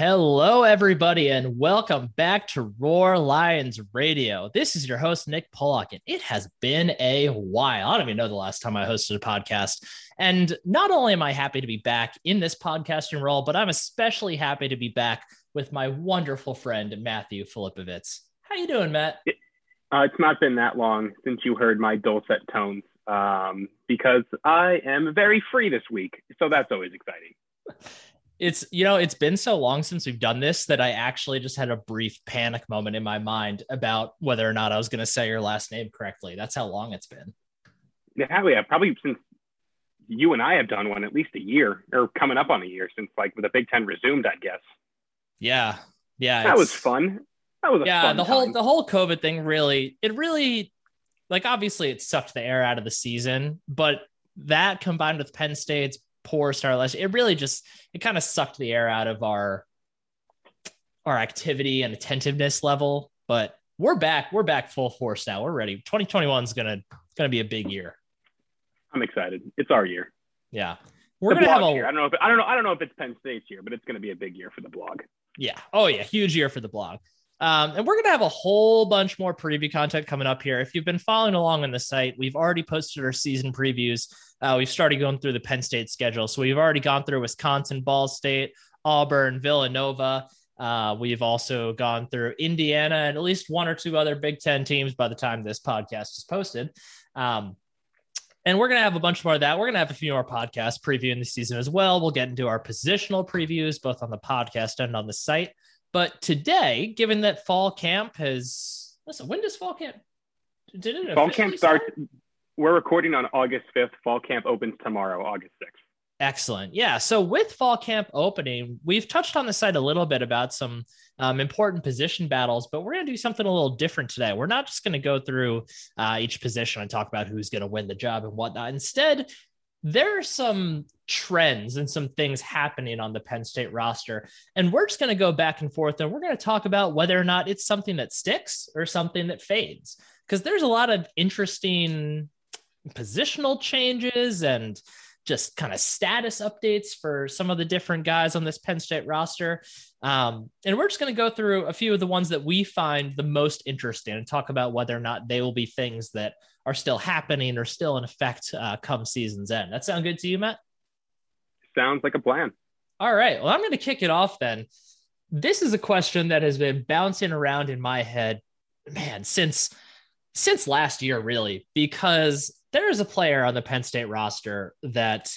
Hello, everybody, and welcome back to Roar Lions Radio. This is your host, Nick Pollock, and it has been a while. I don't even know the last time I hosted a podcast. And not only am I happy to be back in this podcasting role, but I'm especially happy to be back with my wonderful friend, Matthew Filipovitz. How you doing, Matt? Uh, it's not been that long since you heard my dulcet tones um, because I am very free this week. So that's always exciting. it's you know it's been so long since we've done this that i actually just had a brief panic moment in my mind about whether or not i was going to say your last name correctly. That's how long it's been. Yeah yeah probably since you and i have done one at least a year or coming up on a year since like the big ten resumed i guess. Yeah yeah that was fun. That was yeah the time. whole the whole covid thing really it really like obviously it sucked the air out of the season but that combined with penn state's poor start last it really just it kind of sucked the air out of our our activity and attentiveness level but we're back we're back full force now. We're ready. 2021 is gonna gonna be a big year. I'm excited. It's our year. Yeah. We're the gonna have a year. i don't know if i don't know i don't know if it's penn state's year but it's gonna be a big year for the blog. Yeah. Oh yeah. Huge year for the blog. Um, and we're going to have a whole bunch more preview content coming up here. If you've been following along on the site, we've already posted our season previews. Uh, we've started going through the Penn State schedule. So we've already gone through Wisconsin, Ball State, Auburn, Villanova. Uh, we've also gone through Indiana and at least one or two other Big Ten teams by the time this podcast is posted. Um, and we're going to have a bunch more of that. We're going to have a few more podcasts previewing the season as well. We'll get into our positional previews, both on the podcast and on the site. But today, given that fall camp has, listen, when does fall camp? Did it fall camp start? We're recording on August 5th. Fall camp opens tomorrow, August 6th. Excellent. Yeah. So with fall camp opening, we've touched on the site a little bit about some um, important position battles, but we're going to do something a little different today. We're not just going to go through uh, each position and talk about who's going to win the job and whatnot. Instead, there are some trends and some things happening on the Penn State roster. And we're just going to go back and forth and we're going to talk about whether or not it's something that sticks or something that fades. Because there's a lot of interesting positional changes and just kind of status updates for some of the different guys on this Penn State roster. Um, and we're just going to go through a few of the ones that we find the most interesting and talk about whether or not they will be things that are still happening or still in effect uh, come season's end. That sound good to you, Matt? Sounds like a plan. All right. Well, I'm going to kick it off then. This is a question that has been bouncing around in my head, man, since since last year, really, because there is a player on the Penn State roster that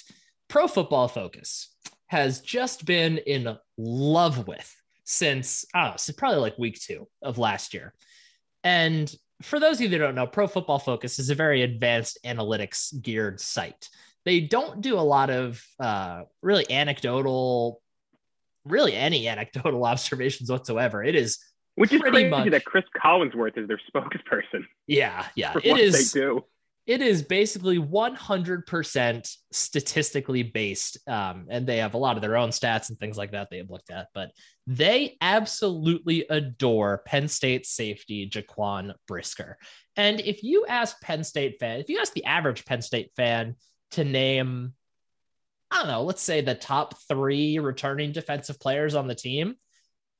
Pro Football Focus has just been in love with since I don't know, since probably like week two of last year. And for those of you that don't know, Pro Football Focus is a very advanced analytics geared site. They don't do a lot of uh, really anecdotal, really any anecdotal observations whatsoever. It is which is crazy much, that Cris Collinsworth is their spokesperson. Yeah, yeah, it is. They do it is basically 100% statistically based. Um, and they have a lot of their own stats and things like that they have looked at, but they absolutely adore Penn State safety Jaquan Brisker. And if you ask Penn State fan, if you ask the average Penn State fan to name, I don't know, let's say the top three returning defensive players on the team,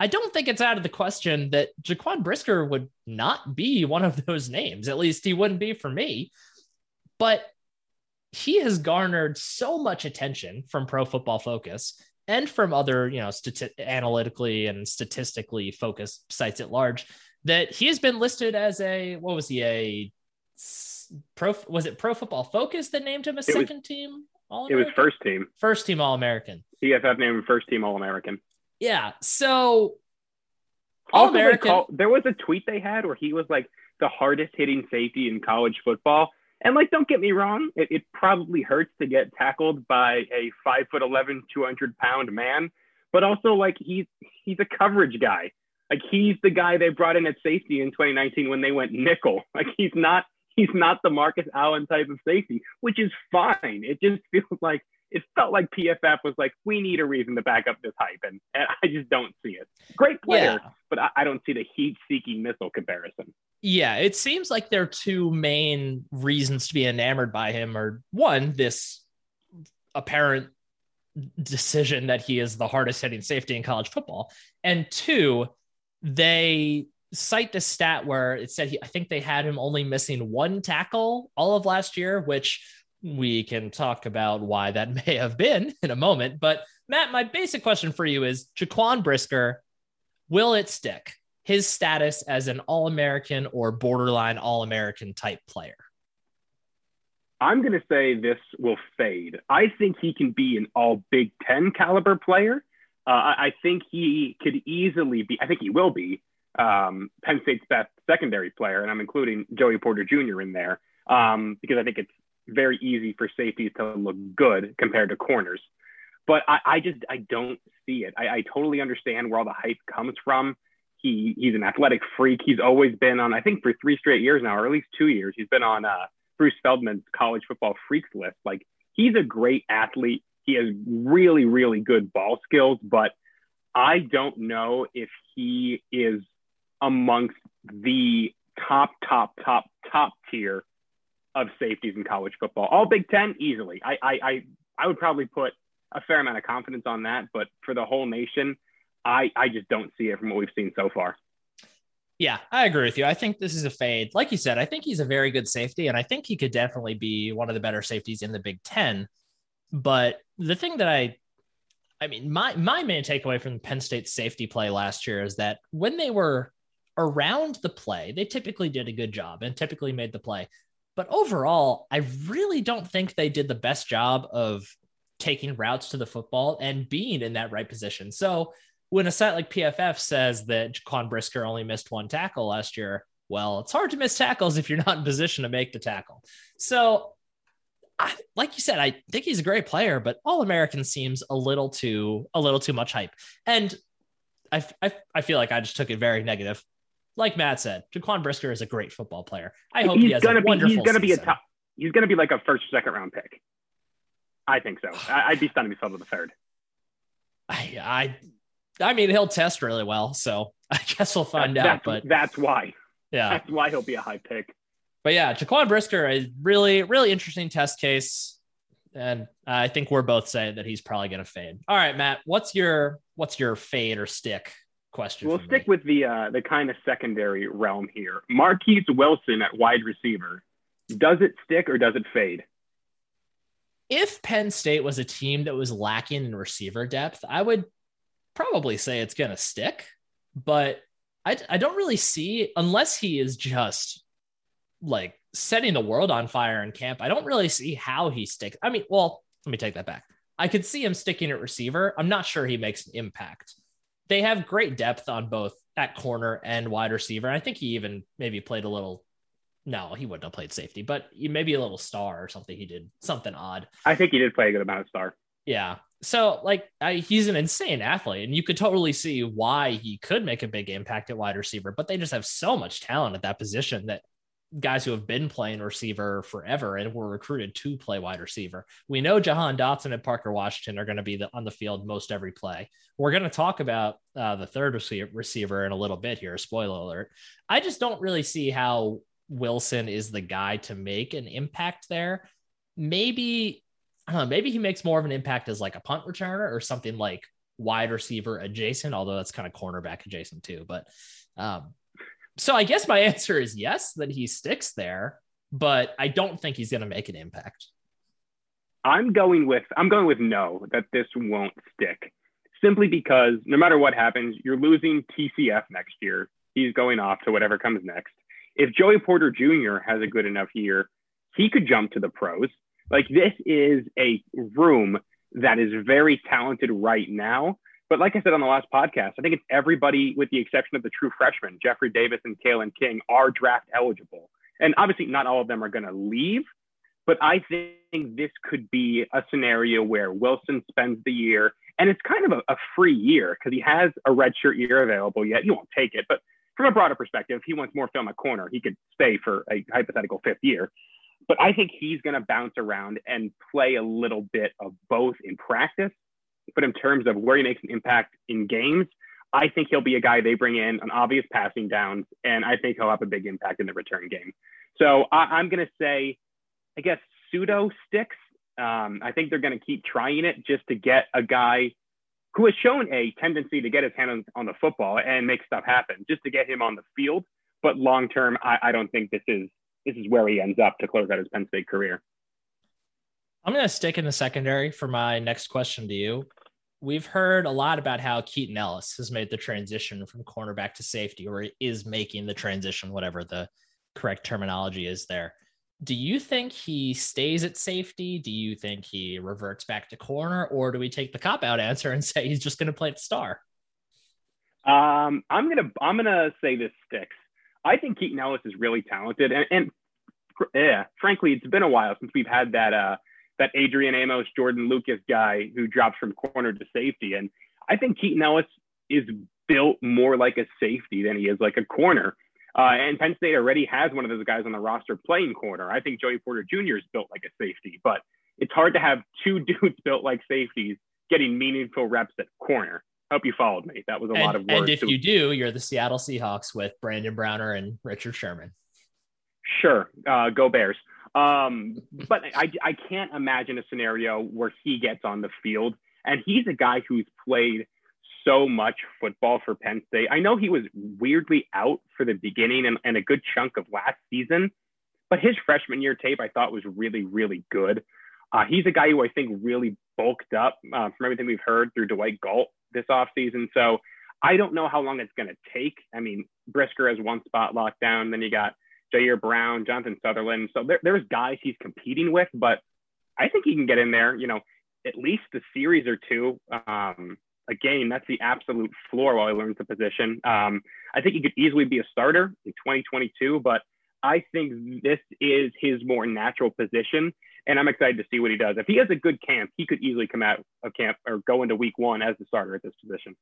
I don't think it's out of the question that Jaquan Brisker would not be one of those names. At least he wouldn't be for me. But he has garnered so much attention from Pro Football Focus and from other, you know, stati- analytically and statistically focused sites at large that he has been listed as a what was he a pro was it Pro Football Focus that named him a it second was, team All It was first team. First team All American. PFF named him first team All American. Yeah. So All American. There was a tweet they had where he was like the hardest hitting safety in college football. And like, don't get me wrong, it, it probably hurts to get tackled by a five foot 11, 200 pound man, but also like he's, he's a coverage guy. Like he's the guy they brought in at safety in 2019 when they went nickel. Like he's not, he's not the Marcus Allen type of safety, which is fine. It just feels like it felt like PFF was like, we need a reason to back up this hype, and, and I just don't see it. Great player, yeah. but I, I, don't see the heat-seeking missile comparison. Yeah, it seems like their two main reasons to be enamored by him are one, this apparent decision that he is the hardest hitting safety in college football. And two, they cite the stat where it said he, I think they had him only missing one tackle all of last year, which we can talk about why that may have been in a moment. But Matt, my basic question for you is Jaquan Brisker, will it stick? His status as an All American or borderline All American type player? I'm going to say this will fade. I think he can be an all Big Ten caliber player. Uh, I, think he could easily be, I think he will be um, Penn State's best secondary player. And I'm including Joey Porter Jr. in there um, because I think it's very easy for safeties to look good compared to corners. But I, I just, I don't see it. I, I totally understand where all the hype comes from. He, he's an athletic freak. He's always been on, I think for three straight years now, or at least two years, he's been on uh, Bruce Feldman's college football freaks list. Like he's a great athlete. He has really, really good ball skills, but I don't know if he is amongst the top, top, top, top tier of safeties in college football. All Big Ten, easily. I, I, I, I would probably put a fair amount of confidence on that, but for the whole nation, I, I just don't see it from what we've seen so far. Yeah, I agree with you. I think this is a fade. Like you said, I think he's a very good safety, and I think he could definitely be one of the better safeties in the Big Ten. But the thing that I, I mean, my my main takeaway from Penn State's safety play last year is that when they were around the play, they typically did a good job and typically made the play. But overall, I really don't think they did the best job of taking routes to the football and being in that right position. So when a site like PFF says that Jaquan Brisker only missed one tackle last year, well, it's hard to miss tackles if you're not in position to make the tackle. So, I, like you said, I think he's a great player, but All American seems a little too a little too much hype. And I, I, I feel like I just took it very negative. Like Matt said, Jaquan Brisker is a great football player. I hope he's he has gonna a be, wonderful. He's going to be a top. He's going to be like a first, second round pick. I think so. I, would be stunned if he fell to the third. I, I I mean, he'll test really well, so I guess we'll find out. But that's why. Yeah, that's why he'll be a high pick. But yeah, Jaquan Brisker is really, really interesting test case, and I think we're both saying that he's probably going to fade. All right, Matt, what's your what's your fade or stick question? We'll stick me? with the uh, the kind of secondary realm here. Marquis Wilson at wide receiver. Does it stick or does it fade? If Penn State was a team that was lacking in receiver depth, I would probably say it's going to stick, but I, I don't really see, unless he is just like setting the world on fire in camp, I don't really see how he sticks. I mean, well, let me take that back. I could see him sticking at receiver. I'm not sure he makes an impact. They have great depth on both at corner and wide receiver. I think he even maybe played a little. No, he wouldn't have played safety, but maybe a little star or something. He did something odd. I think he did play a good amount of star. Yeah. So like I, he's an insane athlete and you could totally see why he could make a big impact at wide receiver but they just have so much talent at that position that guys who have been playing receiver forever and were recruited to play wide receiver. We know jahan dotson and parker washington are going to be the, on the field most every play. We're going to talk about uh, the third receiver in a little bit here spoiler alert. I just don't really see how wilson is the guy to make an impact there. Maybe know, maybe he makes more of an impact as like a punt returner or something like wide receiver adjacent, although that's kind of cornerback adjacent too. But um, so I guess my answer is yes, that he sticks there, but I don't think he's going to make an impact. I'm going with I'm going with no that this won't stick. Simply because no matter what happens, you're losing TCF next year. He's going off to whatever comes next. If Joey Porter Jr. has a good enough year, he could jump to the pros. Like this is a room that is very talented right now. But like I said on the last podcast, I think it's everybody with the exception of the true freshmen, Jeffrey Davis and Kalen King, are draft eligible. And obviously, not all of them are going to leave. But I think this could be a scenario where Wilson spends the year, and it's kind of a, a free year because he has a redshirt year available yet. He won't take it, but from a broader perspective, he wants more film at corner. He could stay for a hypothetical fifth year. But I think he's going to bounce around and play a little bit of both in practice. But in terms of where he makes an impact in games, I think he'll be a guy they bring in on obvious passing downs, and I think he'll have a big impact in the return game. So I, am going to say, I guess pseudo sticks. Um, I think they're going to keep trying it just to get a guy who has shown a tendency to get his hand on, on the football and make stuff happen, just to get him on the field. But long term, I, I don't think this is this is where he ends up to close out his Penn State career. I'm going to stick in the secondary for my next question to you. We've heard a lot about how Keaton Ellis has made the transition from cornerback to safety, or is making the transition, whatever the correct terminology is there. Do you think he stays at safety? Do you think he reverts back to corner, or do we take the cop out answer and say he's just going to play the star? Um, I'm gonna I'm gonna say this sticks. I think Keaton Ellis is really talented, and, and yeah, frankly, it's been a while since we've had that uh, that Adrian Amos, Jordan Lucas guy who drops from corner to safety, and I think Keaton Ellis is built more like a safety than he is like a corner. Uh, and Penn State already has one of those guys on the roster playing corner. I think Joey Porter Jr. is built like a safety, but it's hard to have two dudes built like safeties getting meaningful reps at corner. Hope you followed me. That was a and, lot of words. And if you do, you're the Seattle Seahawks with Brandon Browner and Richard Sherman. Sure, uh, go Bears. Um, but I, I can't imagine a scenario where he gets on the field. And he's a guy who's played so much football for Penn State. I know he was weirdly out for the beginning and, and a good chunk of last season, but his freshman year tape I thought was really, really good. Uh, he's a guy who I think really bulked up uh, from everything we've heard through Dwight Galt this offseason. So I don't know how long it's going to take. I mean, Brisker has one spot locked down. Then you got Ji'Ayir Brown, Jonathan Sutherland. So there, there's guys he's competing with, but I think he can get in there, you know, at least a series or two. Um, a game. That's the absolute floor while he learns the position. Um, I think he could easily be a starter in 2022, but I think this is his more natural position. And I'm excited to see what he does. If he has a good camp, he could easily come out of camp or go into week one as the starter at this position.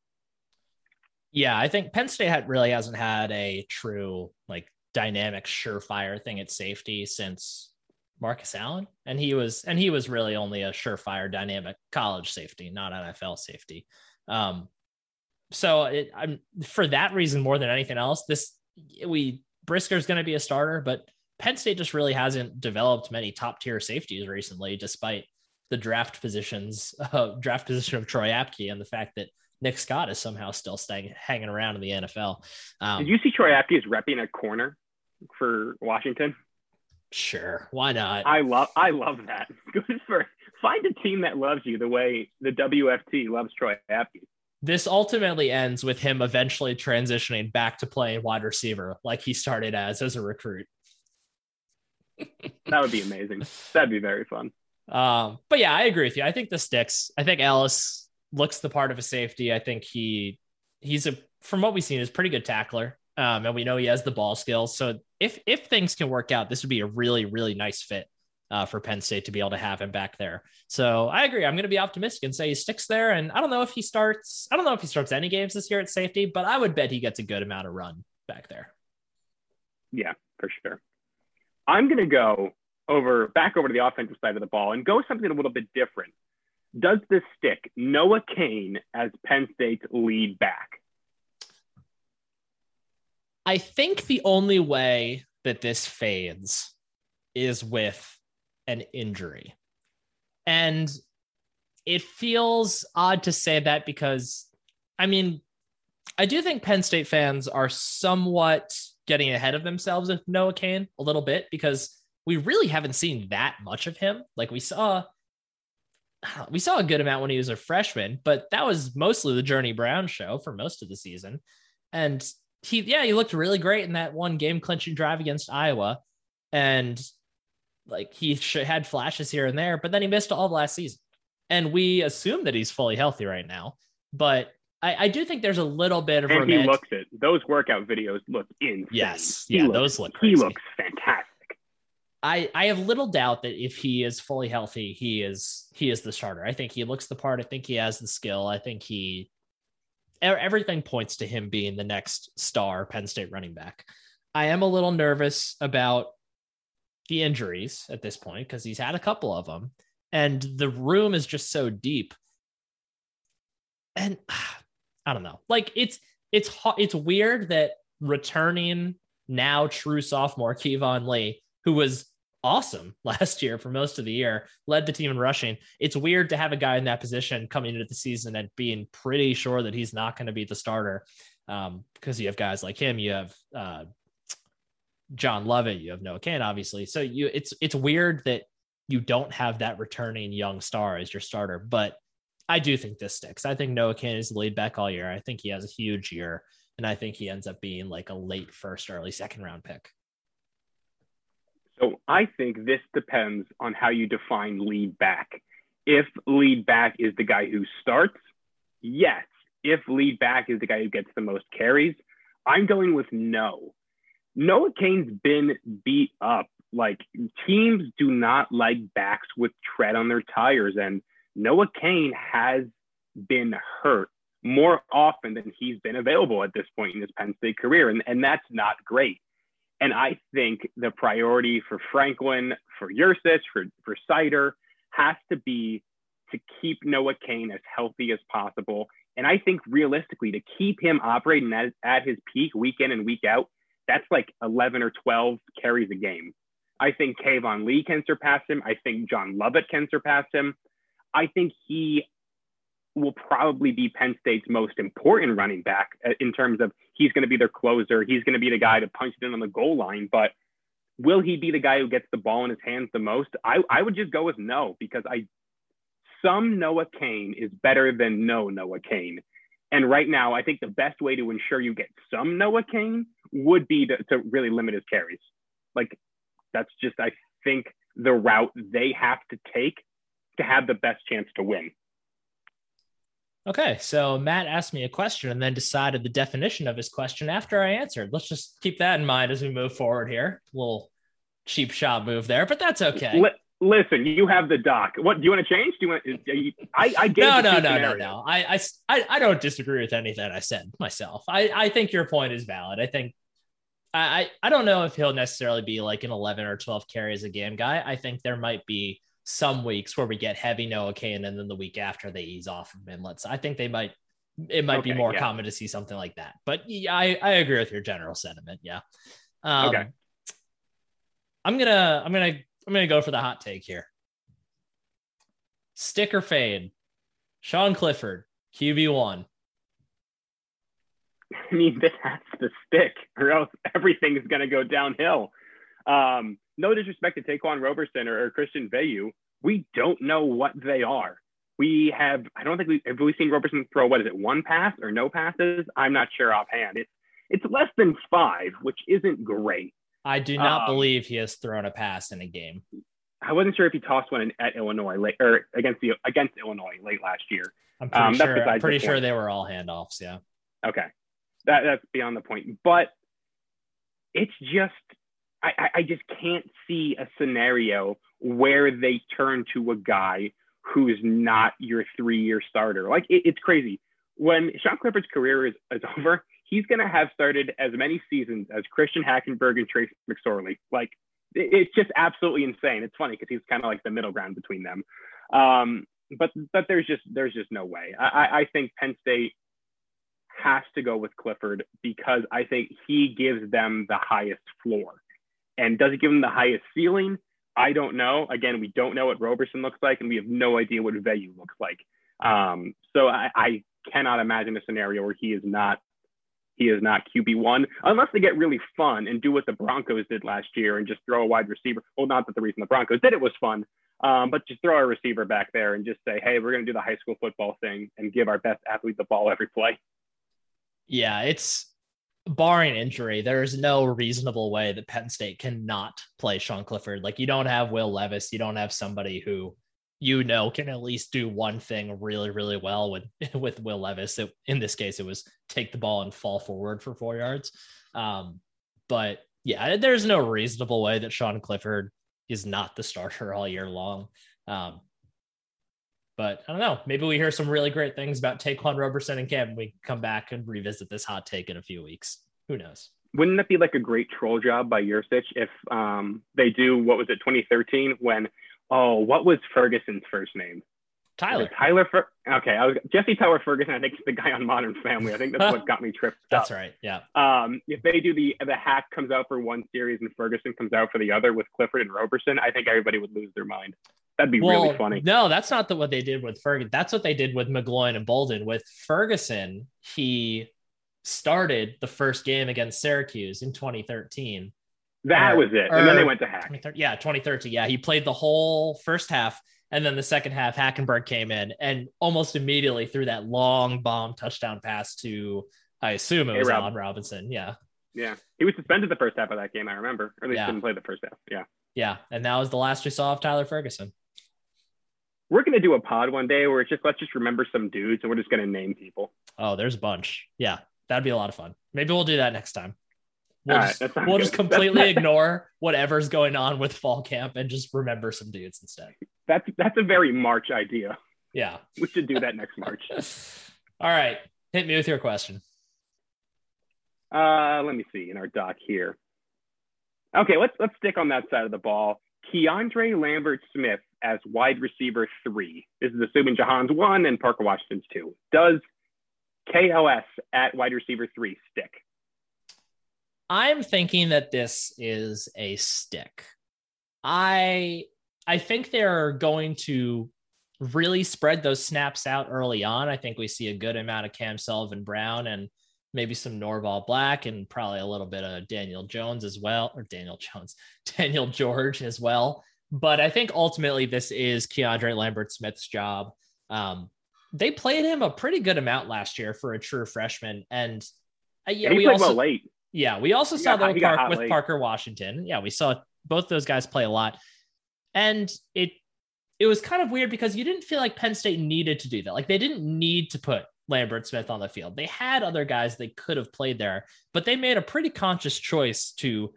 Yeah, I think Penn State really hasn't had a true, like, dynamic, surefire thing at safety since Marcus Allen, and he was and he was really only a surefire dynamic college safety, not NFL safety. Um, so it, I'm for that reason more than anything else. This we Brisker's going to be a starter, but Penn State just really hasn't developed many top tier safeties recently, despite the draft positions, uh, draft position of Troy Apke and the fact that Nick Scott is somehow still staying hanging around in the NFL. Um, Did you see Troy Apke is repping a corner for Washington? Sure, why not? I love I love that. Good for find a team that loves you the way the WFT loves Troy Apke. This ultimately ends with him eventually transitioning back to playing wide receiver like he started as as a recruit. That would be amazing. That'd be very fun. Um, but yeah, I agree with you. I think the sticks. I think Ellis looks the part of a safety. I think he he's a from what we've seen is pretty good tackler. Um, and we know he has the ball skills. So if if things can work out, this would be a really really nice fit uh, for Penn State to be able to have him back there. So I agree. I'm going to be optimistic and say he sticks there. And I don't know if he starts. I don't know if he starts any games this year at safety, but I would bet he gets a good amount of run back there. Yeah, for sure. I'm going to go over back over to the offensive side of the ball and go something a little bit different. Does this stick Noah Cain as Penn State's lead back? I think the only way that this fades is with an injury. And it feels odd to say that because, I mean, I do think Penn State fans are somewhat getting ahead of themselves with Noah Cain a little bit because we really haven't seen that much of him. Like we saw, we saw a good amount when he was a freshman, but that was mostly the Journey Brown show for most of the season. And he, yeah, he looked really great in that one game clinching drive against Iowa. And like he had flashes here and there, but then he missed all of last season. And we assume that he's fully healthy right now. But I, I do think there's a little bit of and he looks it. Those workout videos look insane. Yes, he yeah, looks, those look. Crazy. He looks fantastic. I I have little doubt that if he is fully healthy, he is he is the starter. I think he looks the part. I think he has the skill. I think he everything points to him being the next star Penn State running back. I am a little nervous about the injuries at this point because he's had a couple of them and the room is just so deep and i don't know like it's it's it's weird that returning now true sophomore Keyvone Lee who was awesome last year for most of the year, led the team in rushing. It's weird to have a guy in that position coming into the season and being pretty sure that he's not going to be the starter um, because you have guys like him, you have uh, John Lovett, you have Noah Cain, obviously. So you it's it's weird that you don't have that returning young star as your starter, but I do think this sticks. I think Noah Cain is lead back all year. I think he has a huge year, and I think he ends up being like a late first, early second round pick. So I think this depends on how you define lead back. If lead back is the guy who starts, yes. If lead back is the guy who gets the most carries, I'm going with no. Noah Cain's been beat up. Like teams do not like backs with tread on their tires. And Noah Cain has been hurt more often than he's been available at this point in his Penn State career. And, and that's not great. And I think the priority for Franklin, for Yurcich, for, for Seider has to be to keep Noah Cain as healthy as possible. And I think realistically, to keep him operating at, at his peak week in and week out, that's like 11 or 12 carries a game. I think Keyvone Lee can surpass him. I think John Lovett can surpass him. I think he will probably be Penn State's most important running back uh, in terms of he's going to be their closer. He's going to be the guy to punch it in on the goal line. But will he be the guy who gets the ball in his hands the most? I, I would just go with no because I some Noah Cain is better than no Noah Cain. And right now, I think the best way to ensure you get some Noah Cain would be to, to really limit his carries. Like that's just I think the route they have to take to have the best chance to win. Okay, so Matt asked me a question and then decided the definition of his question after I answered. Let's just keep that in mind as we move forward here. A little cheap shot move there, but that's okay. Listen, you have the doc. What do you want to change? Do you want? You, I, I no, no, no, no, no. I, I, I don't disagree with anything I said myself. I, I think your point is valid. I think I, I don't know if he'll necessarily be like an 11 or 12 carries a game guy. I think there might be some weeks where we get heavy Noah Cain and then the week after they ease off of him. Let's I think they might it might okay, be more yeah. common to see something like that. But yeah, I, I agree with your general sentiment. Yeah. Um, okay. I'm gonna I'm gonna I'm gonna go for the hot take here. Stick or fade. Sean Clifford, QB one. I mean, that's the stick, or else everything is going to go downhill. Um, no disrespect to Ta'Quan Roberson or, or Christian Veilleux, we don't know what they are. We have, I don't think we have we seen Roberson throw what is it, one pass or no passes? I'm not sure offhand. It's it's less than five, which isn't great. I do not um, believe he has thrown a pass in a game. I wasn't sure if he tossed one in, at Illinois late or against the against Illinois late last year. I'm pretty um, sure. I'm pretty sure they were all handoffs. Yeah. Okay, that that's beyond the point. But it's just I, I just can't see a scenario where they turn to a guy who's not your three year starter. Like it, it's crazy. When Sean Clifford's career is, is over, he's going to have started as many seasons as Christian Hackenberg and Trace McSorley. Like it, it's just absolutely insane. It's funny because he's kind of like the middle ground between them. Um, but but there's just there's just no way. I, I think Penn State has to go with Clifford because I think he gives them the highest floor. And does it give him the highest ceiling? I don't know. Again, we don't know what Roberson looks like, and we have no idea what Veilleux looks like. Um, so I, I, cannot imagine a scenario where he is not he is not QB one unless they get really fun and do what the Broncos did last year and just throw a wide receiver. Well, not that the reason the Broncos did it was fun, um, but just throw a receiver back there and just say, hey, we're going to do the high school football thing and give our best athlete the ball every play. Yeah, it's barring injury, there is no reasonable way that Penn State cannot play Sean Clifford. Like you don't have Will Levis, you don't have somebody who you know can at least do one thing really, really well with with Will Levis. It, in this case, it was take the ball and fall forward for four yards. Um, but yeah, there's no reasonable way that Sean Clifford is not the starter all year long. Um, but I don't know. Maybe we hear some really great things about Ta'Quan Roberson and Cam. We come back and revisit this hot take in a few weeks. Who knows? Wouldn't that be like a great troll job by Yurcich if um, they do what was it 2013 when oh what was Ferguson's first name? Tyler. Tyler. Fer- okay, I was, Jesse Tyler Ferguson. I think is the guy on Modern Family. I think that's what got me tripped. That's up. right. Yeah. Um, if they do the the hack comes out for one series and Ferguson comes out for the other with Clifford and Roberson, I think everybody would lose their mind. That'd be well, really funny. No, that's not the, what they did with Ferguson. That's what they did with McGloin and Bolden. With Ferguson, he started the first game against Syracuse in 2013. That or, was it. And then they went to hack. Yeah, 2013. Yeah, he played the whole first half and then the second half, Hackenberg came in and almost immediately threw that long bomb touchdown pass to, I assume it was hey, Rob. Robinson. Yeah. Yeah. He was suspended the first half of that game, I remember. Or at least yeah. didn't play the first half. Yeah. Yeah. And that was the last we saw of Tyler Ferguson. We're going to do a pod one day where it's just let's just remember some dudes and we're just going to name people. Oh, there's a bunch. Yeah. That'd be a lot of fun. Maybe we'll do that next time. We'll, just, right, we'll just, completely ignore whatever's going on with fall camp and just remember some dudes instead. That's that's a very March idea. Yeah. We should do that next March. All right. Hit me with your question. Uh, let me see in our doc here. Okay, let's let's stick on that side of the ball. Keandre Lambert Smith as wide receiver three. This is assuming Jahan's one and Parker Washington's two. Does KLS at wide receiver three stick? I'm thinking that this is a stick. I I think they're going to really spread those snaps out early on. I think we see a good amount of Cam Sullivan Brown and maybe some Norval Black and probably a little bit of Daniel Jones as well, or Daniel Jones, Daniel George as well. But I think ultimately this is Keandre Lambert Smith's job. Um, they played him a pretty good amount last year for a true freshman, and uh, yeah, we also late. Yeah, we also he saw got, Park with late. Parker Washington. Yeah, we saw both those guys play a lot, and it it was kind of weird because you didn't feel like Penn State needed to do that. Like they didn't need to put Lambert Smith on the field. They had other guys they could have played there, but they made a pretty conscious choice to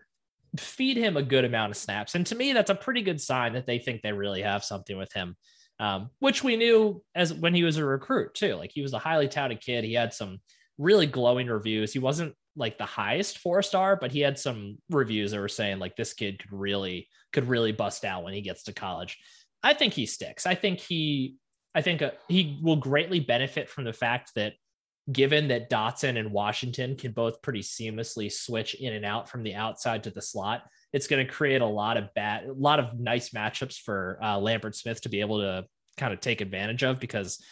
feed him a good amount of snaps. And to me, that's a pretty good sign that they think they really have something with him. Um, which we knew as when he was a recruit too. Like he was a highly touted kid. He had some really glowing reviews. He wasn't like the highest four star, but he had some reviews that were saying like this kid could really could really bust out when he gets to college. I think he sticks. I think he I think uh, he will greatly benefit from the fact that given that Dotson and Washington can both pretty seamlessly switch in and out from the outside to the slot, it's going to create a lot of bad, a lot of nice matchups for uh, Lambert Smith to be able to kind of take advantage of because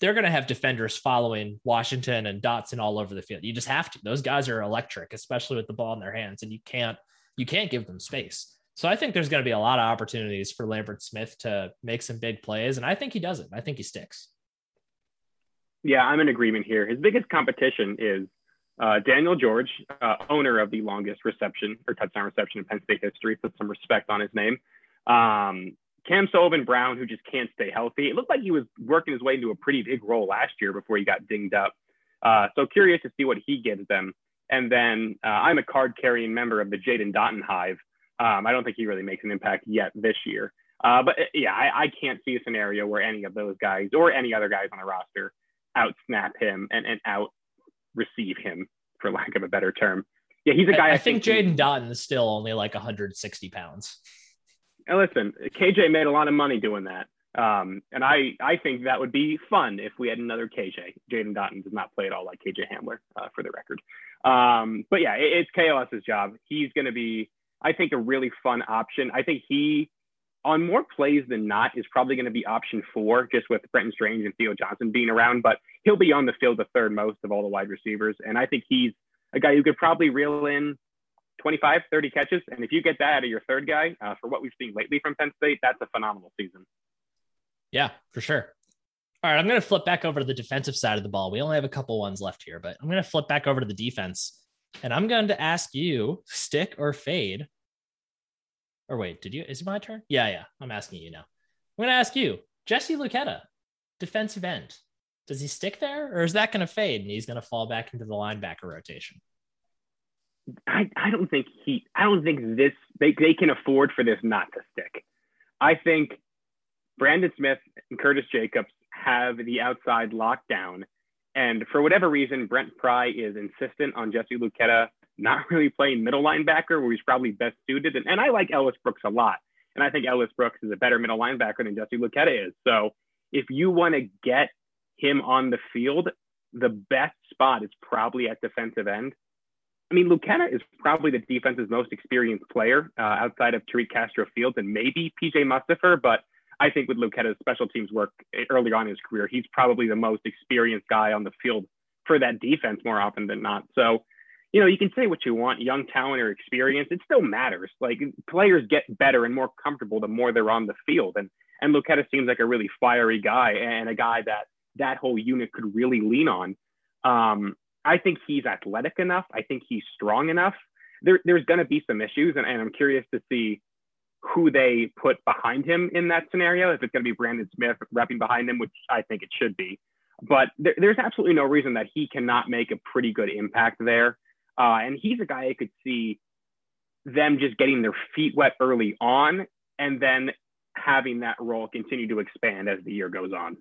they're going to have defenders following Washington and Dotson all over the field. You just have to. Those guys are electric, especially with the ball in their hands, and you can't you can't give them space. So I think there's going to be a lot of opportunities for Lambert Smith to make some big plays, and I think he does it. I think he sticks. Yeah, I'm in agreement here. His biggest competition is uh, Daniel George, uh, owner of the longest reception or touchdown reception in Penn State history. Put some respect on his name. Um, Cam Sullivan Brown, who just can't stay healthy. It looked like he was working his way into a pretty big role last year before he got dinged up. Uh, so curious to see what he gives them. And then uh, I'm a card carrying member of the Jaden Dottin Hive. Um, I don't think he really makes an impact yet this year. Uh, but uh, yeah, I, I, can't see a scenario where any of those guys or any other guys on the roster out snap him and, and out receive him, for lack of a better term. Yeah, he's a guy. I, I think, think Jaden is still only like 160 pounds. And listen, KJ made a lot of money doing that. Um, and I, I think that would be fun if we had another KJ. Jaden Dottin does not play at all like KJ Hamler, uh, for the record. Um, but yeah, it, it's KLS's job. He's going to be, I think, a really fun option. I think he, on more plays than not, is probably going to be option four, just with Brenton Strange and Theo Johnson being around. But he'll be on the field the third most of all the wide receivers. And I think he's a guy who could probably reel in 25, 30 catches. And if you get that out of your third guy, uh, for what we've seen lately from Penn State, that's a phenomenal season. Yeah, for sure. All right, I'm going to flip back over to the defensive side of the ball. We only have a couple ones left here, but I'm going to flip back over to the defense. And I'm going to ask you stick or fade. Or wait, did you? Is it my turn? Yeah, yeah. I'm asking you now. I'm going to ask you Jesse Luketa, defensive end. Does he stick there or is that going to fade and he's going to fall back into the linebacker rotation? I, I don't think he I don't think this they, they can afford for this not to stick. I think Brandon Smith and Curtis Jacobs have the outside lockdown. And for whatever reason, Brent Pry is insistent on Jesse Luketa not really playing middle linebacker where he's probably best suited. And, and I like Ellis Brooks a lot. And I think Ellis Brooks is a better middle linebacker than Jesse Luketa is. So if you want to get him on the field, the best spot is probably at defensive end. I mean, Luketa is probably the defense's most experienced player uh, outside of Tariq Castro Fields and maybe PJ Mustipher. But I think with Luketa's special teams work early on in his career, he's probably the most experienced guy on the field for that defense more often than not. So, you know, you can say what you want, young talent or experience, it still matters. Like players get better and more comfortable the more they're on the field. And and Luketa seems like a really fiery guy and a guy that that whole unit could really lean on. Um, I think he's athletic enough. I think he's strong enough. There, there's going to be some issues, and, and I'm curious to see who they put behind him in that scenario. If it's going to be Brandon Smith repping behind him, which I think it should be. But there, there's absolutely no reason that he cannot make a pretty good impact there. Uh, and he's a guy I could see them just getting their feet wet early on and then having that role continue to expand as the year goes on.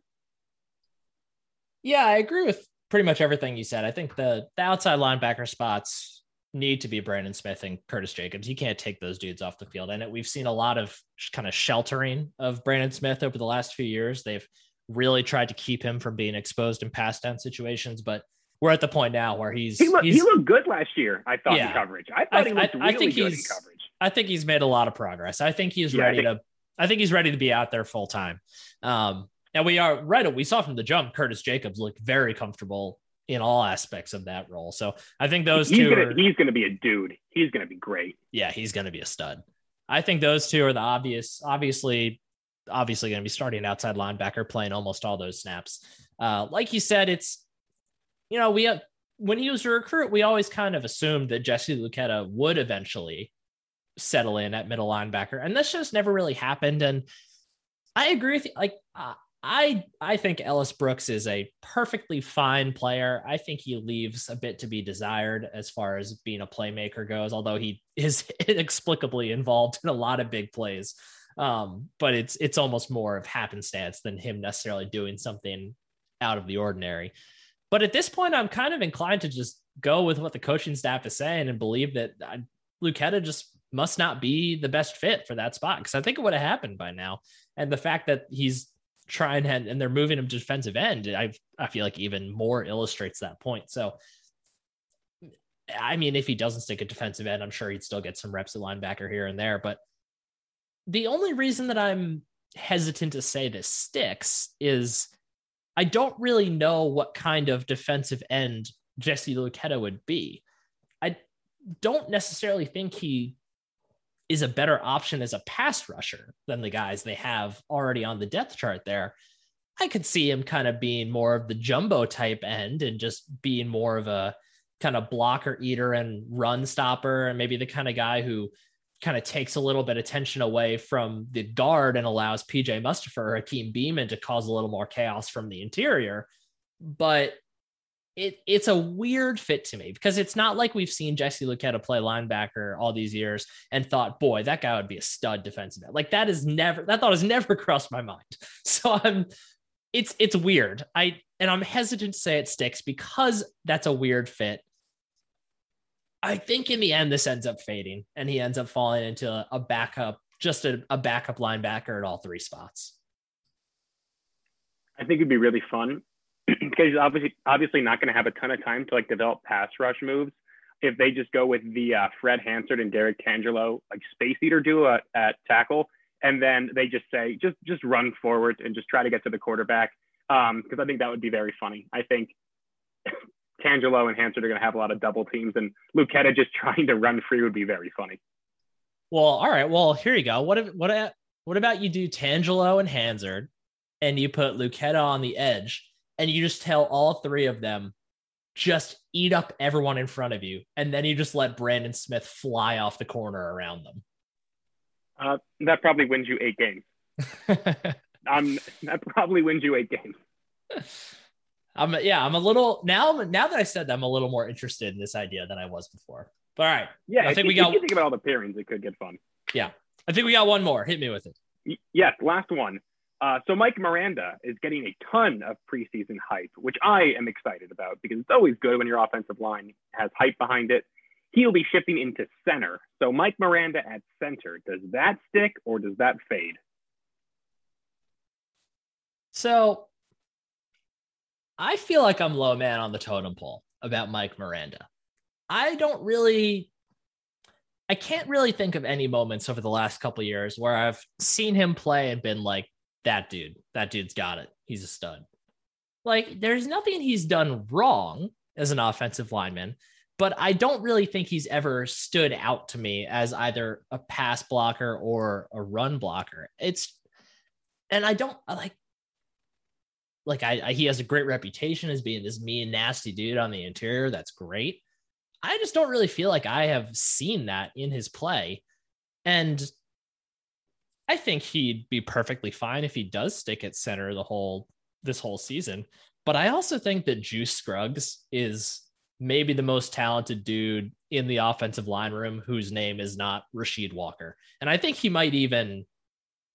Yeah, I agree with pretty much everything you said. I think the, the outside linebacker spots need to be Brandon Smith and Curtis Jacobs. You can't take those dudes off the field. And we've seen a lot of kind of sheltering of Brandon Smith over the last few years. They've really tried to keep him from being exposed in pass down situations, but we're at the point now where he's he, look, he's, he looked good last year. I thought yeah. in coverage. I thought I, he looked I, really I think good he's, in coverage. I think he's made a lot of progress. I think he's yeah, ready think, to. I think he's ready to be out there full time. Um, and we are right. We saw from the jump, Curtis Jacobs looked very comfortable in all aspects of that role. So I think those he's two. Gonna, are, he's going to be a dude. He's going to be great. Yeah, he's going to be a stud. I think those two are the obvious, obviously, obviously going to be starting outside linebacker, playing almost all those snaps. Uh, like you said, it's you know we when he was a recruit, we always kind of assumed that Jesse Luketa would eventually settle in at middle linebacker, and this just never really happened. And I agree with you. Like uh, I I think Ellis Brooks is a perfectly fine player. I think he leaves a bit to be desired as far as being a playmaker goes, although he is inexplicably involved in a lot of big plays. Um, but it's it's almost more of happenstance than him necessarily doing something out of the ordinary. But at this point, I'm kind of inclined to just go with what the coaching staff is saying and believe that uh, Luketa just must not be the best fit for that spot because I think it would have happened by now. And the fact that he's trying and, and they're moving him to defensive end, I I feel like even more illustrates that point. So I mean, if he doesn't stick at defensive end, I'm sure he'd still get some reps at linebacker here and there. But the only reason that I'm hesitant to say this sticks is I don't really know what kind of defensive end Jesse Luketa would be. I don't necessarily think he is a better option as a pass rusher than the guys they have already on the depth chart there. I could see him kind of being more of the jumbo type end and just being more of a kind of blocker eater and run stopper, and maybe the kind of guy who kind of takes a little bit of attention away from the guard and allows PJ Mustipher or Hakeem Beamon to cause a little more chaos from the interior. But it, it's a weird fit to me because it's not like we've seen Jesse Luketa play linebacker all these years and thought, boy, that guy would be a stud defensive end. Like that is never that thought has never crossed my mind. So I'm it's it's weird. I and I'm hesitant to say it sticks because that's a weird fit. I think in the end this ends up fading and he ends up falling into a, backup, just a, a backup linebacker at all three spots. I think it'd be really fun because he's obviously obviously not going to have a ton of time to like develop pass rush moves. If they just go with the uh, Fred Hansard and Derrick Tangelo like space eater duo at, at, tackle, and then they just say just just run forward and just try to get to the quarterback, because um, I think that would be very funny. I think Tangelo and Hansard are going to have a lot of double teams, and Luketa just trying to run free would be very funny. Well, all right. Well, here you go. What if what what about you do Tangelo and Hansard, and you put Luketa on the edge? and you just tell all three of them just eat up everyone in front of you, and then you just let Brandon Smith fly off the corner around them. Uh, that probably wins you eight games. um, that probably wins you eight games. I'm yeah, I'm a little now. Now that I said that, I'm a little more interested in this idea than I was before. But all right, yeah, I think we got. you think about all the pairings, it could get fun. Yeah, I think we got one more. Hit me with it. Yes, last one. Uh, so Mike Miranda is getting a ton of preseason hype, which I am excited about because it's always good when your offensive line has hype behind it. He'll be shifting into center. So Mike Miranda at center, does that stick or does that fade? So I feel like I'm low man on the totem pole about Mike Miranda. I don't really I can't really think of any moments over the last couple years where I've seen him play and been like, that dude, that dude's got it. He's a stud. Like, there's nothing he's done wrong as an offensive lineman, but I don't really think he's ever stood out to me as either a pass blocker or a run blocker. It's, and I don't like, like I, I, he has a great reputation as being this mean, nasty dude on the interior. That's great. I just don't really feel like I have seen that in his play. And I think he'd be perfectly fine if he does stick at center the whole this whole season. But I also think that Juice Scruggs is maybe the most talented dude in the offensive line room whose name is not Rasheed Walker. And I think he might even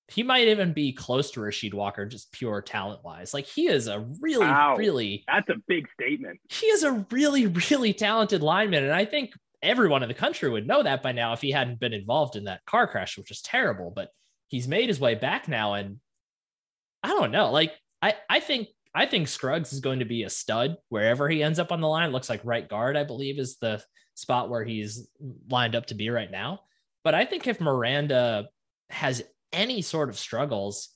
he might even be close to Rasheed Walker, just pure talent wise. Like he is a really, wow. really that's a big statement. He is a really, really talented lineman. And I think everyone in the country would know that by now if he hadn't been involved in that car crash, which is terrible. But he's made his way back now. And I don't know. Like I, I think I think Scruggs is going to be a stud wherever he ends up on the line. It looks like right guard, I believe, is the spot where he's lined up to be right now. But I think if Miranda has any sort of struggles,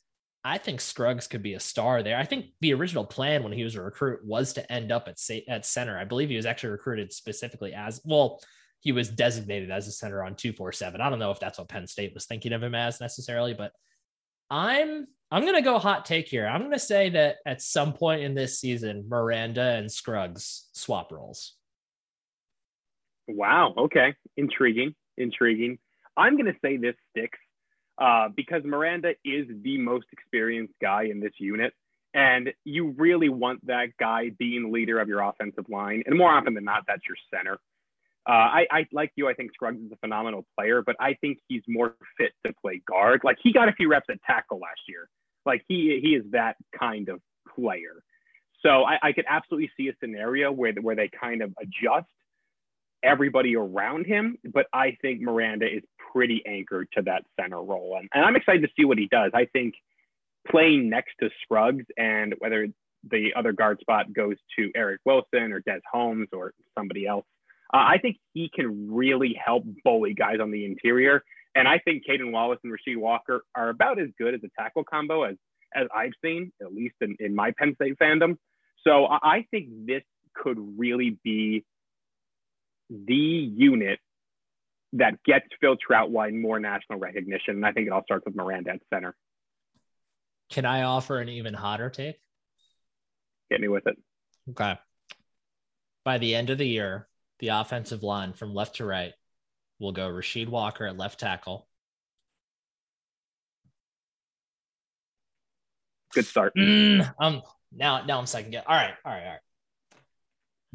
I think Scruggs could be a star there. I think the original plan when he was a recruit was to end up at at center. I believe he was actually recruited specifically as well. He was designated as a center on two four seven. I don't know if that's what Penn State was thinking of him as necessarily, but I'm I'm gonna go hot take here. I'm gonna say that at some point in this season, Miranda and Scruggs swap roles. Wow. Okay. Intriguing. Intriguing. I'm gonna say this sticks uh, because Miranda is the most experienced guy in this unit. And you really want that guy being leader of your offensive line. And more often than not, that's your center. Uh, I, I, like you. I think Scruggs is a phenomenal player, but I think he's more fit to play guard. Like he got a few reps at tackle last year. Like he he is that kind of player. So I, I could absolutely see a scenario where where they kind of adjust everybody around him. But I think Miranda is pretty anchored to that center role. And, and I'm excited to see what he does. I think playing next to Scruggs and whether the other guard spot goes to Eric Wilson or Des Holmes or somebody else, uh, I think he can really help bully guys on the interior. And I think Caedan Wallace and Rasheed Walker are about as good as a tackle combo as as I've seen, at least in, in my Penn State fandom. So I think this could really be the unit that gets Phil Trautwein more national recognition. And I think it all starts with Miranda at center. Can I offer an even hotter take? Get me with it. Okay. By the end of the year, the offensive line from left to right will go Rasheed Walker at left tackle. Good start. Mm, um, now, now I'm second guess. All right, all right, all right.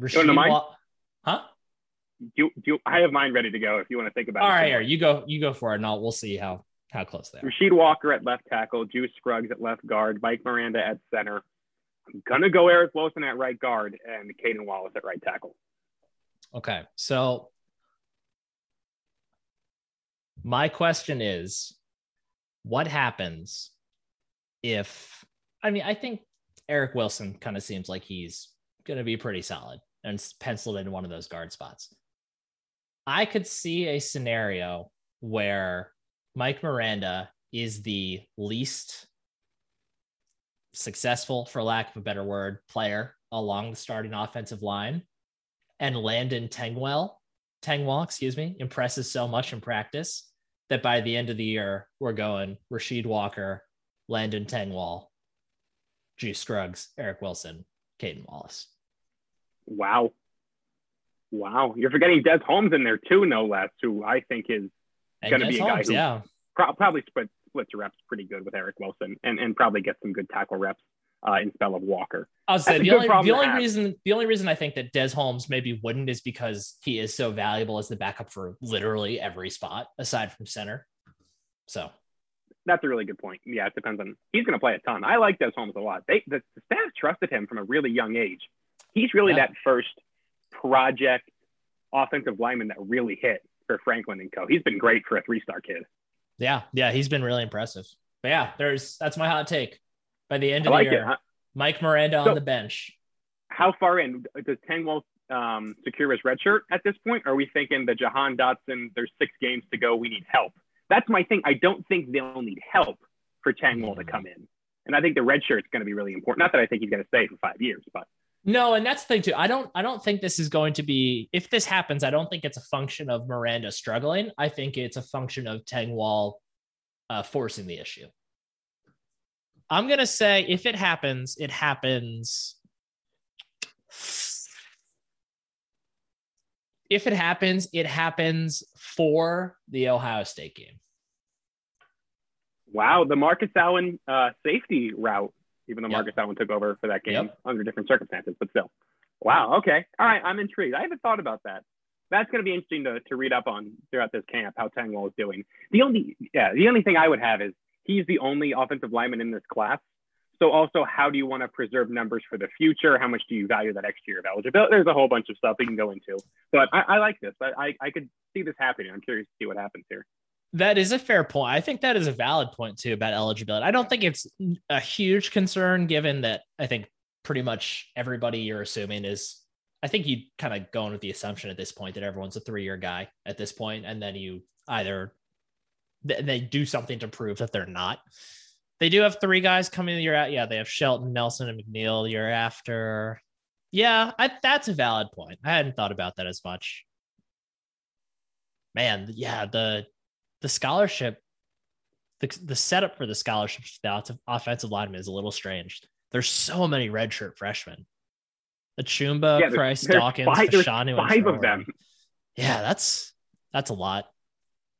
Rasheed Wa- huh? Do, do I have mine ready to go if you want to think about All it. All right, here, you go, you go for it, and I'll, we'll see how how close they are. Rasheed Walker at left tackle, Juice Scruggs at left guard, Mike Miranda at center. I'm gonna go Eric Wilson at right guard and Caedan Wallace at right tackle. Okay, so my question is, what happens if? I mean, I think Eric Wilson kind of seems like he's going to be pretty solid and penciled in one of those guard spots. I could see a scenario where Mike Miranda is the least successful, for lack of a better word, player along the starting offensive line, and Landon Tengwall, Tengwall, excuse me, impresses so much in practice that by the end of the year we're going Rasheed Walker, Landon Tengwall, Juice Scruggs, Eric Wilson, Caedan Wallace. Wow. Wow, you're forgetting Des Holmes in there too, no less, who I think is going to be a guy who yeah. pro- probably split splits reps pretty good with Eric Wilson, and and probably get some good tackle reps uh, in spell of Walker. I was say the only the only reason the only reason I think that Des Holmes maybe wouldn't is because he is so valuable as the backup for literally every spot aside from center. So that's a really good point. Yeah, it depends on he's going to play a ton. I like Des Holmes a lot. They the, the staff trusted him from a really young age. He's really yeah. that first project offensive lineman that really hit for Franklin and Co. He's been great for a three star kid. Yeah, yeah, he's been really impressive. But yeah, there's that's my hot take. by the end of like the year. Mike Miranda so, on the bench. How far in does Tangwall um, secure his red shirt at this point? Are we thinking the Jahan Dotson? There's six games to go. We need help. That's my thing. I don't think they'll need help for Tangwall mm-hmm. to come in, and I think the red shirt is going to be really important. Not that I think he's going to stay for five years, but no, and that's the thing too. I don't I don't think this is going to be if this happens, I don't think it's a function of Miranda struggling. I think it's a function of Tangwall uh, forcing the issue. I'm gonna say if it happens, it happens. If it happens, it happens for the Ohio State game. Wow, the Marcus Allen uh, safety route even though yep. Marcus Allen took over for that game yep. under different circumstances, but still. Wow. Okay. All right. I'm intrigued. I haven't thought about that. That's going to be interesting to, to read up on throughout this camp how Tangwall is doing. The only yeah, the only thing I would have is he's the only offensive lineman in this class. So also, how do you want to preserve numbers for the future? How much do you value that extra year of eligibility? There's a whole bunch of stuff we can go into. But I, I like this. I, I, I could see this happening. I'm curious to see what happens here. That is a fair point. I think that is a valid point too about eligibility. I don't think it's a huge concern given that I think pretty much everybody you're assuming is I think you kind of going with the assumption at this point that everyone's a three-year guy at this point, and then you either they do something to prove that they're not. They do have three guys coming the year out. Yeah, they have Shelton, Nelson, and McNeil year after. Yeah, I, that's a valid point. I hadn't thought about that as much. Man, yeah, the the scholarship, the, the setup for the scholarship the offensive lineman is a little strange. There's so many redshirt freshmen. Achumba, yeah, Price, there's Dawkins, five, Fashanu, five of them. Yeah, that's that's a lot.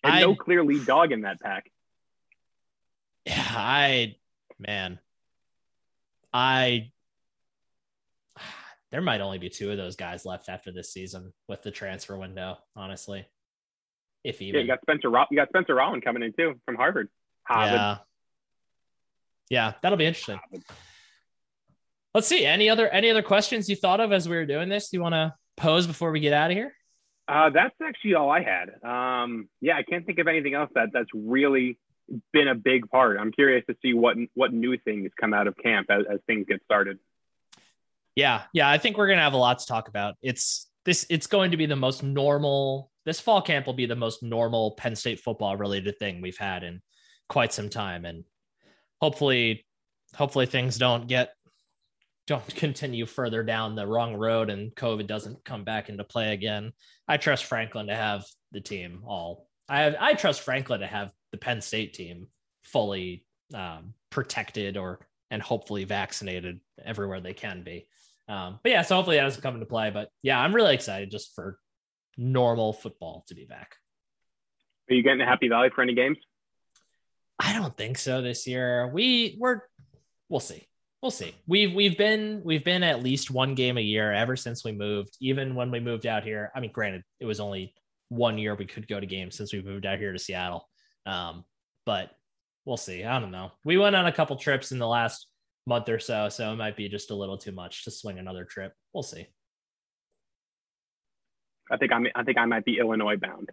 And I, no clear lead dog in that pack. Yeah, I man, I there might only be two of those guys left after this season with the transfer window. Honestly, if even. Yeah, you got Spencer. you got Spencer Rolland coming in too from Harvard. Harvard. Yeah. Yeah, that'll be interesting. Harvard. Let's see. Any other any other questions you thought of as we were doing this? Do you want to pose before we get out of here? Uh, that's actually all I had. Um, yeah, I can't think of anything else that that's really been a big part. I'm curious to see what what new things come out of camp as, as things get started. Yeah, yeah, I think we're gonna have a lot to talk about. It's this. It's going to be the most normal this fall camp will be the most normal Penn State football related thing we've had in quite some time. And hopefully, hopefully things don't get don't continue further down the wrong road and COVID doesn't come back into play again. I trust Franklin to have the team all. I have, I trust Franklin to have the Penn State team fully um, protected or and hopefully vaccinated everywhere they can be. Um, but yeah, so hopefully that doesn't come into play. But yeah, I'm really excited just for normal football to be back. Are you getting to Happy Valley for any games? I don't think so this year. We we're we'll see. We'll see. We've we've been we've been at least one game a year ever since we moved. Even when we moved out here, I mean, granted, it was only one year we could go to games since we moved out here to Seattle. Um, but we'll see. I don't know. We went on a couple trips in the last month or so, so it might be just a little too much to swing another trip. We'll see. I think I'm. I think I might be Illinois bound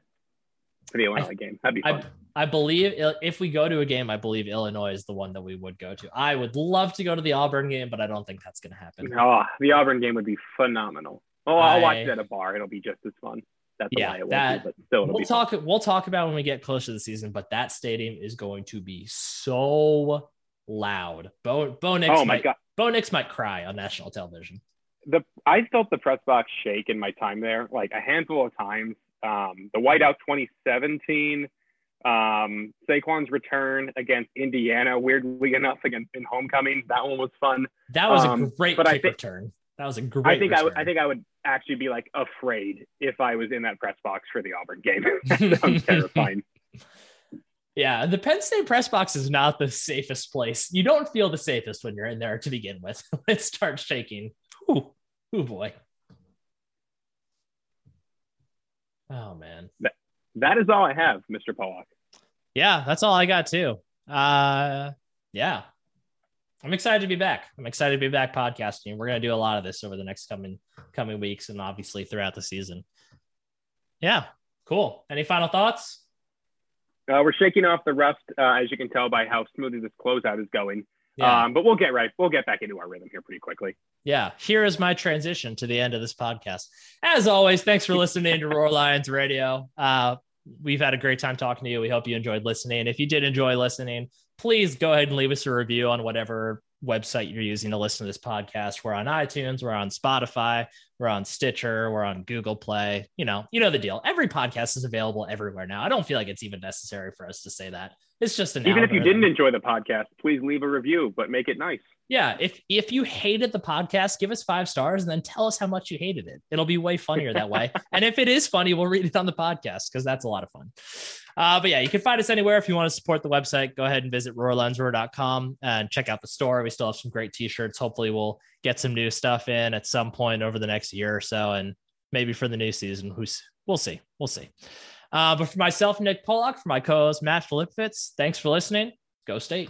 for the Illinois I, game. That'd be fun. I, I believe if we go to a game, I believe Illinois is the one that we would go to. I would love to go to the Auburn game, but I don't think that's going to happen. Oh, the Auburn game would be phenomenal. Oh, I'll I, watch it at a bar. It'll be just as fun. That's yeah, that, be, still, we'll talk. Fun. We'll talk about when we get close to the season. But that stadium is going to be so loud. Bo Bo Nix oh might God. Bo Nix might cry on national television the I felt the press box shake in my time there, like a handful of times. Um, the whiteout 2017, um, Saquon's return against Indiana, weirdly enough, against in homecoming, that one was fun. That was um, a great but I think, return. That was a great. I think return. I would. I think I would actually be like afraid if I was in that press box for the Auburn game. sounds terrifying. Yeah, the Penn State press box is not the safest place. You don't feel the safest when you're in there to begin with. it starts shaking. Ooh, oh boy. Oh man. That, that is all I have, Mr. Pollock. Yeah, that's all I got too. Uh yeah. I'm excited to be back. I'm excited to be back podcasting. We're gonna do a lot of this over the next coming coming weeks and obviously throughout the season. Yeah, cool. Any final thoughts? Uh, we're shaking off the rust, uh, as you can tell by how smoothly this closeout is going. Yeah. Um, but we'll get right. We'll get back into our rhythm here pretty quickly. Yeah. Here is my transition to the end of this podcast. As always, thanks for listening to Roar Lions Radio. Uh, we've had a great time talking to you. We hope you enjoyed listening. If you did enjoy listening, please go ahead and leave us a review on whatever website you're using to listen to this podcast. We're on iTunes, we're on Spotify, we're on Stitcher, we're on Google Play. You know, you know the deal. Every podcast is available everywhere now. I don't feel like it's even necessary for us to say that. It's just an even algorithm. if you didn't enjoy the podcast, please leave a review, but make it nice. Yeah, if if you hated the podcast, give us five stars and then tell us how much you hated it. It'll be way funnier that way. and if it is funny, we'll read it on the podcast because that's a lot of fun. Uh, but yeah, you can find us anywhere. If you want to support the website, go ahead and visit roarlionsroar.com and check out the store. We still have some great t-shirts. Hopefully we'll get some new stuff in at some point over the next year or so. And maybe for the new season, who's we'll see. We'll see. Uh, but for myself, Nick Pollock, for my co-host Matt Philippitz, thanks for listening. Go State.